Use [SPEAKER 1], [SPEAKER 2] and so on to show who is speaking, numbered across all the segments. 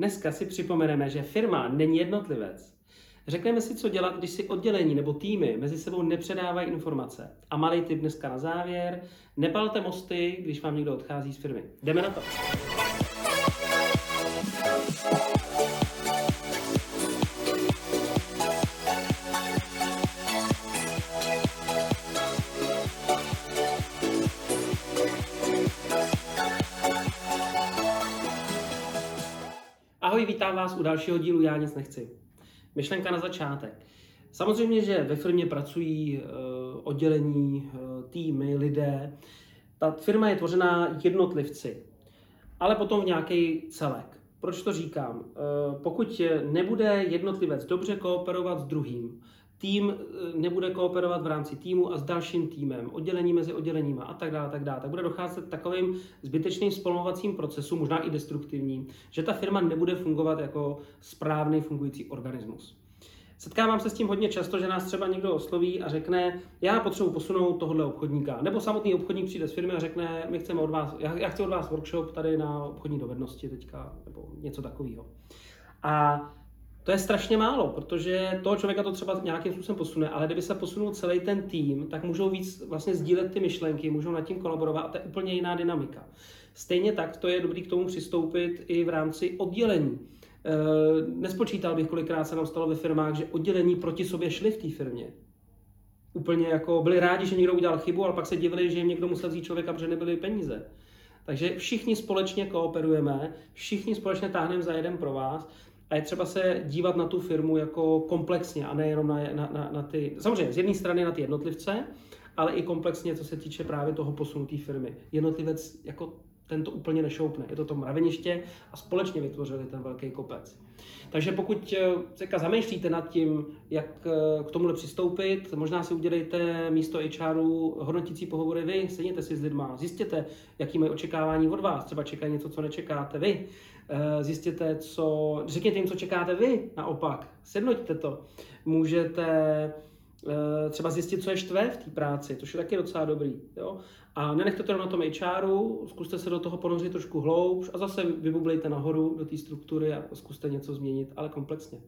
[SPEAKER 1] Dneska si připomeneme, že firma není jednotlivec. Řekneme si, co dělat, když si oddělení nebo týmy mezi sebou nepředávají informace. A malý tip dneska na závěr. Nepalte mosty, když vám někdo odchází z firmy. Jdeme na to. Vítám vás u dalšího dílu Já nic nechci. Myšlenka na začátek. Samozřejmě, že ve firmě pracují uh, oddělení, uh, týmy, lidé. Ta firma je tvořená jednotlivci, ale potom v nějaký celek. Proč to říkám? Uh, pokud nebude jednotlivec dobře kooperovat s druhým, tým eh, nebude kooperovat v rámci týmu a s dalším týmem, oddělení mezi odděleníma a tak dále, tak dále, tak bude docházet takovým zbytečným spolmovacím procesům, možná i destruktivním, že ta firma nebude fungovat jako správný fungující organismus. Setkávám se s tím hodně často, že nás třeba někdo osloví a řekne, já potřebuji posunout tohohle obchodníka. Nebo samotný obchodník přijde z firmy a řekne, my chceme od vás, já, já chci od vás workshop tady na obchodní dovednosti teďka, nebo něco takového. A to je strašně málo, protože toho člověka to třeba nějakým způsobem posune, ale kdyby se posunul celý ten tým, tak můžou víc vlastně sdílet ty myšlenky, můžou nad tím kolaborovat a to je úplně jiná dynamika. Stejně tak to je dobrý k tomu přistoupit i v rámci oddělení. E, nespočítal bych, kolikrát se nám stalo ve firmách, že oddělení proti sobě šli v té firmě. Úplně jako byli rádi, že někdo udělal chybu, ale pak se divili, že jim někdo musel vzít člověka, protože nebyly peníze. Takže všichni společně kooperujeme, všichni společně táhneme za jeden pro vás a je třeba se dívat na tu firmu jako komplexně a nejenom na, na, na, na ty, samozřejmě z jedné strany na ty jednotlivce, ale i komplexně, co se týče právě toho posunu té firmy. Jednotlivec jako ten to úplně nešoupne. Je to to mraveniště a společně vytvořili ten velký kopec. Takže pokud se zamýšlíte nad tím, jak eh, k tomuhle přistoupit, možná si udělejte místo HRu hodnotící pohovory vy, sedněte si s lidma, zjistěte, jaký mají očekávání od vás, třeba čekají něco, co nečekáte vy, eh, zjistěte, co, řekněte jim, co čekáte vy, naopak, sednoťte to. Můžete eh, třeba zjistit, co je štve v té práci, což je taky docela dobrý. Jo? A nenechte to na tom HRu, zkuste se do toho ponořit trošku hloubš a zase vybublejte nahoru do té struktury a zkuste něco změnit, ale komplexně.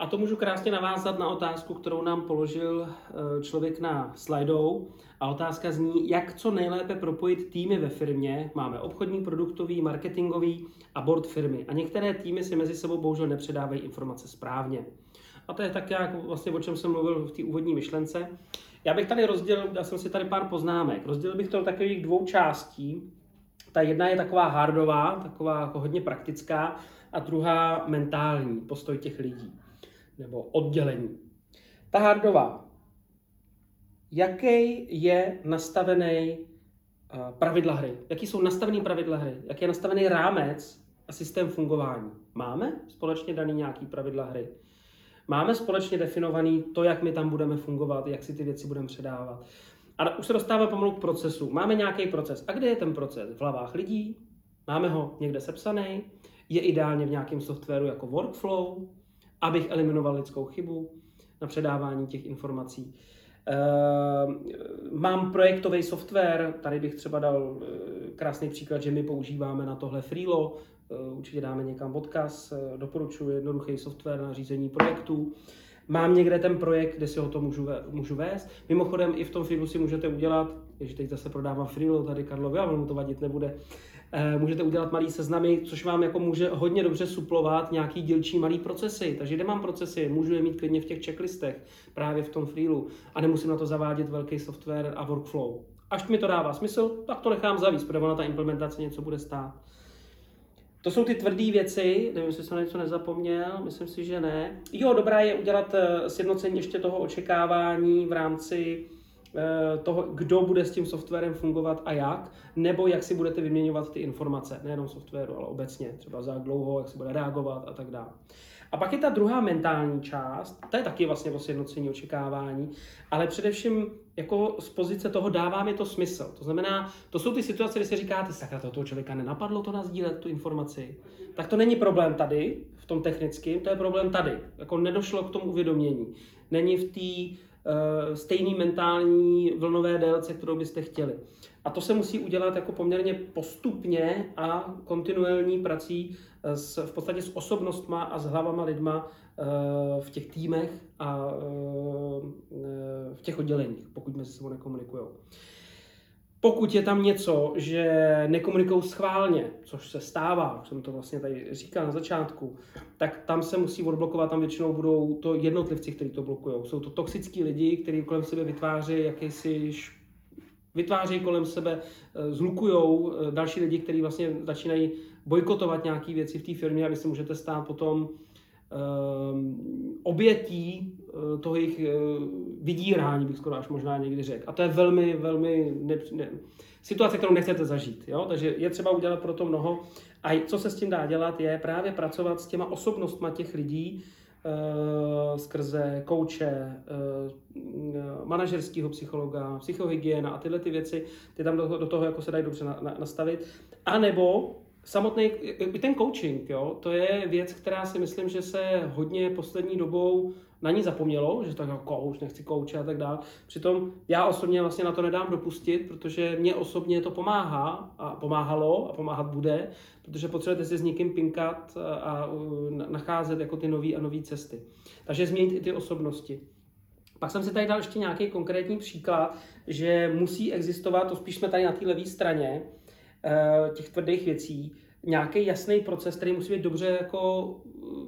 [SPEAKER 1] A to můžu krásně navázat na otázku, kterou nám položil eh, člověk na slajdou. A otázka zní, jak co nejlépe propojit týmy ve firmě. Máme obchodní, produktový, marketingový a board firmy. A některé týmy si mezi sebou bohužel nepředávají informace správně. A to je tak, jak vlastně o čem jsem mluvil v té úvodní myšlence. Já bych tady rozdělil, dal jsem si tady pár poznámek. Rozdělil bych to do takových dvou částí. Ta jedna je taková hardová, taková jako hodně praktická, a druhá mentální, postoj těch lidí, nebo oddělení. Ta hardová. Jaký je nastavený eh, pravidla hry? Jaký jsou nastavený pravidla hry? Jaký je nastavený rámec a systém fungování? Máme společně daný nějaký pravidla hry? Máme společně definovaný to, jak my tam budeme fungovat, jak si ty věci budeme předávat. A už se dostáváme pomalu k procesu. Máme nějaký proces. A kde je ten proces? V hlavách lidí? Máme ho někde sepsaný? Je ideálně v nějakém softwaru jako workflow, abych eliminoval lidskou chybu na předávání těch informací. Uh, mám projektový software, tady bych třeba dal uh, krásný příklad, že my používáme na tohle Freelo, určitě dáme někam odkaz, eh, doporučuji jednoduchý software na řízení projektů. Mám někde ten projekt, kde si ho to můžu, můžu vést. Mimochodem i v tom Freelu si můžete udělat, když teď zase prodávám Freelo tady Karlovi, ale mu to vadit nebude, eh, můžete udělat malý seznamy, což vám jako může hodně dobře suplovat nějaký dílčí malý procesy. Takže kde mám procesy, můžu je mít klidně v těch checklistech, právě v tom Freelu a nemusím na to zavádět velký software a workflow. Až mi to dává smysl, tak to nechám zavíc, protože ona ta implementace něco bude stát. To jsou ty tvrdé věci, nevím, jestli jsem na něco nezapomněl, myslím si, že ne. Jo, dobrá je udělat eh, sjednocení ještě toho očekávání v rámci eh, toho, kdo bude s tím softwarem fungovat a jak, nebo jak si budete vyměňovat ty informace, nejenom softwaru, ale obecně, třeba za dlouho, jak se bude reagovat a tak dále. A pak je ta druhá mentální část, to je taky vlastně o sjednocení očekávání, ale především jako z pozice toho dává mi to smysl. To znamená, to jsou ty situace, kdy si říkáte, sakra, to toho člověka nenapadlo to nazdílet, tu informaci. Tak to není problém tady, v tom technickém, to je problém tady. Jako nedošlo k tomu uvědomění. Není v té stejný mentální vlnové délce, kterou byste chtěli. A to se musí udělat jako poměrně postupně a kontinuální prací s, v podstatě s osobnostma a s hlavama lidma v těch týmech a v těch odděleních, pokud mezi sebou nekomunikují. Pokud je tam něco, že nekomunikují schválně, což se stává, už jsem to vlastně tady říkal na začátku, tak tam se musí odblokovat, tam většinou budou to jednotlivci, kteří to blokují. Jsou to toxický lidi, kteří kolem sebe vytváří jakýsi vytvářejí kolem sebe, eh, zlukují eh, další lidi, kteří vlastně začínají bojkotovat nějaké věci v té firmě a vy se můžete stát potom um, obětí toho jejich uh, vydírání, bych skoro až možná někdy řekl. A to je velmi, velmi ne, ne, situace, kterou nechcete zažít. Jo? Takže je třeba udělat pro to mnoho. A co se s tím dá dělat, je právě pracovat s těma osobnostma těch lidí, uh, skrze kouče, uh, manažerského psychologa, psychohygiena a tyhle ty věci, ty tam do, do toho jako se dají dobře na, na, nastavit. A nebo samotný, i ten coaching, jo, to je věc, která si myslím, že se hodně poslední dobou na ní zapomnělo, že tak jako coach, nechci kouče a tak dále. Přitom já osobně vlastně na to nedám dopustit, protože mě osobně to pomáhá a pomáhalo a pomáhat bude, protože potřebujete si s někým pinkat a nacházet jako ty nové a nové cesty. Takže změnit i ty osobnosti. Pak jsem si tady dal ještě nějaký konkrétní příklad, že musí existovat, to spíš jsme tady na té levé straně, těch tvrdých věcí nějaký jasný proces, který musí být dobře jako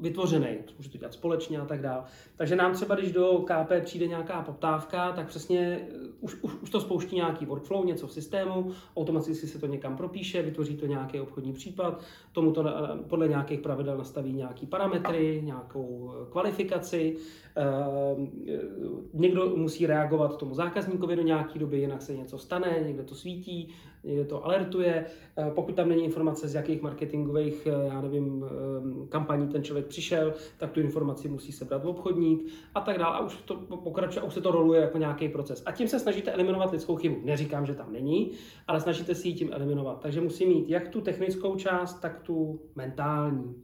[SPEAKER 1] vytvořený. Může to dělat společně a tak dále. Takže nám třeba, když do KP přijde nějaká poptávka, tak přesně eh, už, už, už to spouští nějaký workflow, něco v systému, automaticky se to někam propíše, vytvoří to nějaký obchodní případ, tomu to podle nějakých pravidel nastaví nějaký parametry, nějakou eh, kvalifikaci, někdo musí reagovat tomu zákazníkovi do nějaké doby, jinak se něco stane, někde to svítí, někde to alertuje. Pokud tam není informace, z jakých marketingových, eh, já nevím, eh, kampaní ten člověk přišel, tak tu informaci musí sebrat obchodník a tak dále. A už to pokračuje, už se to roluje jako nějaký proces. A tím se snažíte eliminovat lidskou chybu. Neříkám, že tam není, ale snažíte si ji tím eliminovat. Takže musí mít jak tu technickou část, tak tu mentální.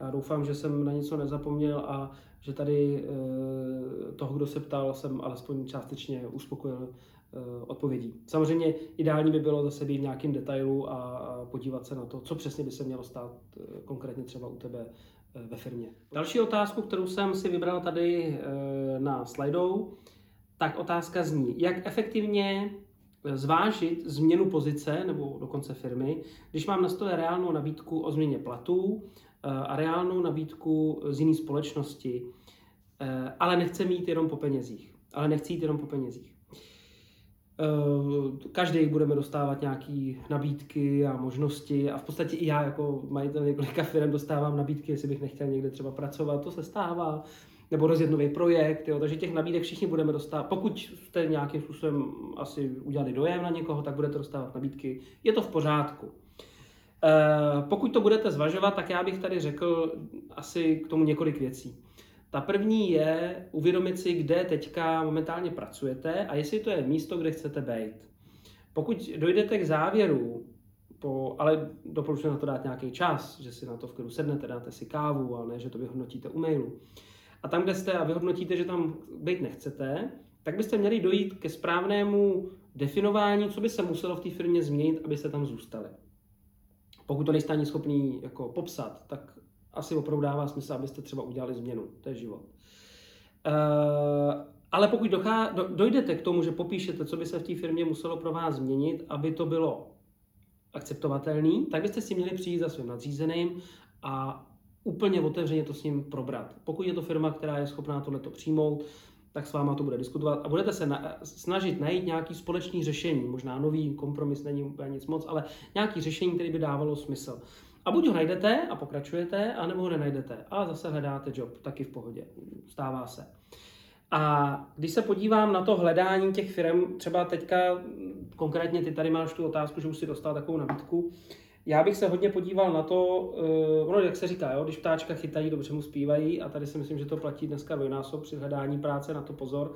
[SPEAKER 1] Já doufám, že jsem na něco nezapomněl a že tady eh, toho, kdo se ptal, jsem alespoň částečně uspokojil Eh, odpovědí. Samozřejmě ideální by bylo zase být v nějakým detailu a podívat se na to, co přesně by se mělo stát eh, konkrétně třeba u tebe ve firmě. Další otázku, kterou jsem si vybral tady na slajdou, tak otázka zní, jak efektivně zvážit změnu pozice nebo dokonce firmy, když mám na stole reálnou nabídku o změně platů a reálnou nabídku z jiné společnosti, ale nechce mít jenom po penězích. Ale nechci jít jenom po penězích. Eh, každý budeme dostávat nějaké nabídky a možnosti a v podstatě i já jako majitel několika firm dostávám nabídky, jestli bych nechtěl někde třeba pracovat, to se stává, nebo rozjet nový projekt, jo, takže těch nabídek všichni budeme dostávat. Pokud jste nějakým způsobem asi udělali dojem na někoho, tak budete dostávat nabídky, je to v pořádku. E, pokud to budete zvažovat, tak já bych tady řekl asi k tomu několik věcí. Ta první je uvědomit si, kde teďka momentálně pracujete a jestli to je místo, kde chcete být. Pokud dojdete k závěru, po, ale doporučuji na to dát nějaký čas, že si na to v klidu sednete, dáte si kávu, a ne, že to vyhodnotíte u mailu. A tam, kde jste a vyhodnotíte, že tam být nechcete, tak byste měli dojít ke správnému definování, co by se muselo v té firmě změnit, abyste tam zůstali. Pokud to nejste ani schopný jako popsat, tak asi opravdu dává smysl, abyste třeba udělali změnu. To je život. Uh, ale pokud dochá, do, dojdete k tomu, že popíšete, co by se v té firmě muselo pro vás změnit, aby to bylo akceptovatelný, tak byste si měli přijít za svým nadřízeným a úplně otevřeně to s ním probrat. Pokud je to firma, která je schopná tohleto přijmout, tak s váma to bude diskutovat a budete se na, snažit najít nějaký společný řešení, možná nový kompromis není úplně nic moc, ale nějaký řešení, který by dávalo smysl. A buď ho najdete a pokračujete, anebo ho nenajdete a zase hledáte job, taky v pohodě, stává se. A když se podívám na to hledání těch firm, třeba teďka konkrétně ty tady máš tu otázku, že už si dostal takovou nabídku, já bych se hodně podíval na to, uh, ono, jak se říká, jo, když ptáčka chytají, dobře mu zpívají a tady si myslím, že to platí dneska dvojnásob při hledání práce, na to pozor.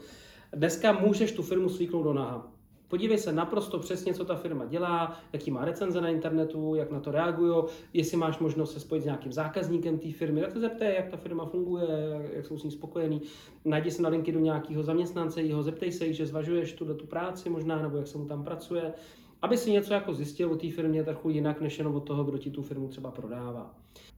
[SPEAKER 1] Dneska můžeš tu firmu svíknout do naha. Podívej se naprosto přesně, co ta firma dělá, jaký má recenze na internetu, jak na to reagují, jestli máš možnost se spojit s nějakým zákazníkem té firmy, tak se zeptej, jak ta firma funguje, jak jsou s ní spokojení. Najdi se na linky do nějakého zaměstnance, jeho zeptej se, že zvažuješ tu, tu práci možná, nebo jak se mu tam pracuje, aby si něco jako zjistil o té firmě trochu jinak, než jenom od toho, kdo ti tu firmu třeba prodává.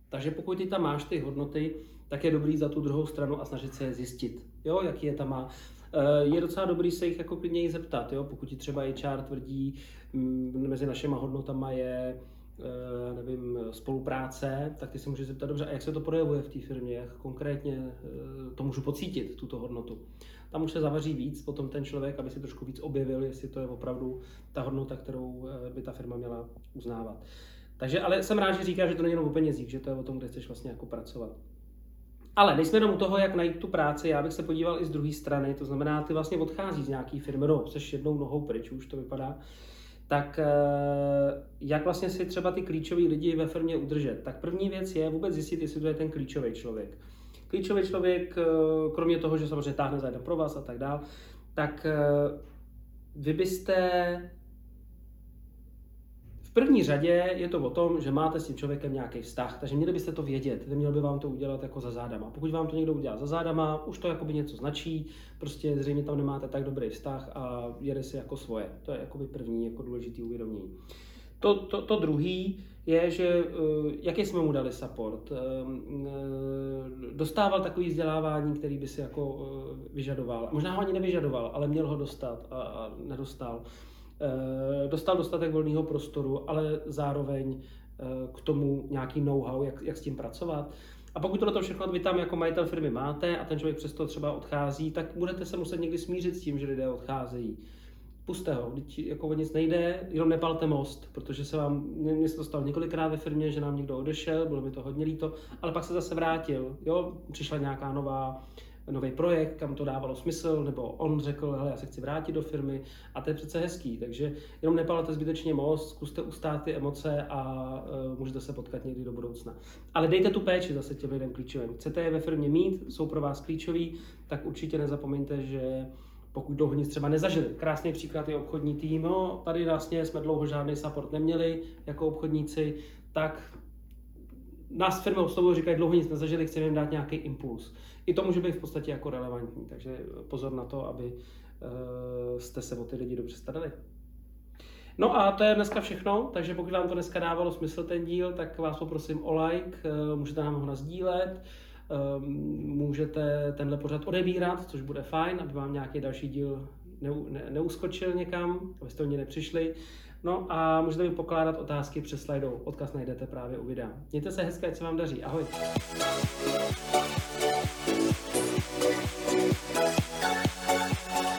[SPEAKER 1] Takže pokud ty tam máš ty hodnoty, tak je dobrý za tu druhou stranu a snažit se je zjistit, jo, jaký je tam má. Eh, je docela dobrý se jich jako klidně zeptat, jo? pokud ti třeba HR tvrdí, mm, mezi našimi hodnotama je eh, nevím, spolupráce, tak ty se můžeš zeptat, dobře, a jak se to projevuje v té firmě, jak konkrétně eh, to můžu pocítit, tuto hodnotu. Tam už se zavaří víc potom ten člověk, aby si trošku víc objevil, jestli to je opravdu ta hodnota, kterou by ta firma měla uznávat. Takže, ale jsem rád, že říká, že to není jenom o penězích, že to je o tom, kde chceš vlastně jako pracovat. Ale nejsme jenom u toho, jak najít tu práci, já bych se podíval i z druhé strany, to znamená, ty vlastně odchází z nějaký firmy, no, jsi jednou nohou pryč, už to vypadá, tak eh, jak vlastně si třeba ty klíčoví lidi ve firmě udržet? Tak první věc je vůbec zjistit, jestli to je ten klíčový člověk. Klíčový člověk, eh, kromě toho, že samozřejmě táhne za jeden pro vás a tak dál, tak eh, vy byste první řadě je to o tom, že máte s tím člověkem nějaký vztah, takže měli byste to vědět, neměl by vám to udělat jako za zádama. Pokud vám to někdo udělá za zádama, už to jakoby něco značí, prostě zřejmě tam nemáte tak dobrý vztah a jede si jako svoje. To je jakoby první jako důležitý uvědomění. To, to, to druhý je, že eh, jaký jsme mu dali support. Eh, eh, dostával takový vzdělávání, který by si jako vyžadoval. Možná ho ani nevyžadoval, ale měl ho dostat a, nedostal. Dostal dostatek volného prostoru, ale zároveň k tomu nějaký know-how, jak, jak s tím pracovat. A pokud tohle všechno vy tam jako majitel firmy máte a ten člověk přesto třeba odchází, tak budete se muset někdy smířit s tím, že lidé odcházejí. Puste ho, jako o nic nejde, jenom nepalte most, protože se vám, mně se to stalo několikrát ve firmě, že nám někdo odešel, bylo mi to hodně líto, ale pak se zase vrátil, jo, přišla nějaká nová nový projekt, kam to dávalo smysl, nebo on řekl, hele, já se chci vrátit do firmy a to je přece hezký, takže jenom nepalete zbytečně most, zkuste ustát ty emoce a uh, můžete se potkat někdy do budoucna. Ale dejte tu péči zase těm lidem klíčovým. Chcete je ve firmě mít, jsou pro vás klíčoví, tak určitě nezapomeňte, že pokud dlouho nic třeba nezažili. Krásný příklad je obchodní tým. No, tady vlastně jsme dlouho žádný support neměli jako obchodníci, tak nás firmy oslovují, říkají, dlouho nic nezažili, chceme jim dát nějaký impuls. I to může být v podstatě jako relevantní, takže pozor na to, aby uh, jste se o ty lidi dobře starali. No a to je dneska všechno, takže pokud vám to dneska dávalo smysl ten díl, tak vás poprosím o like, uh, můžete nám ho nazdílet, můžete tenhle pořad odebírat, což bude fajn, aby vám nějaký další díl neuskočil někam, abyste o ně nepřišli. No a můžete mi pokládat otázky přes slajdou. Odkaz najdete právě u videa. Mějte se hezké, se vám daří. Ahoj. Thank you.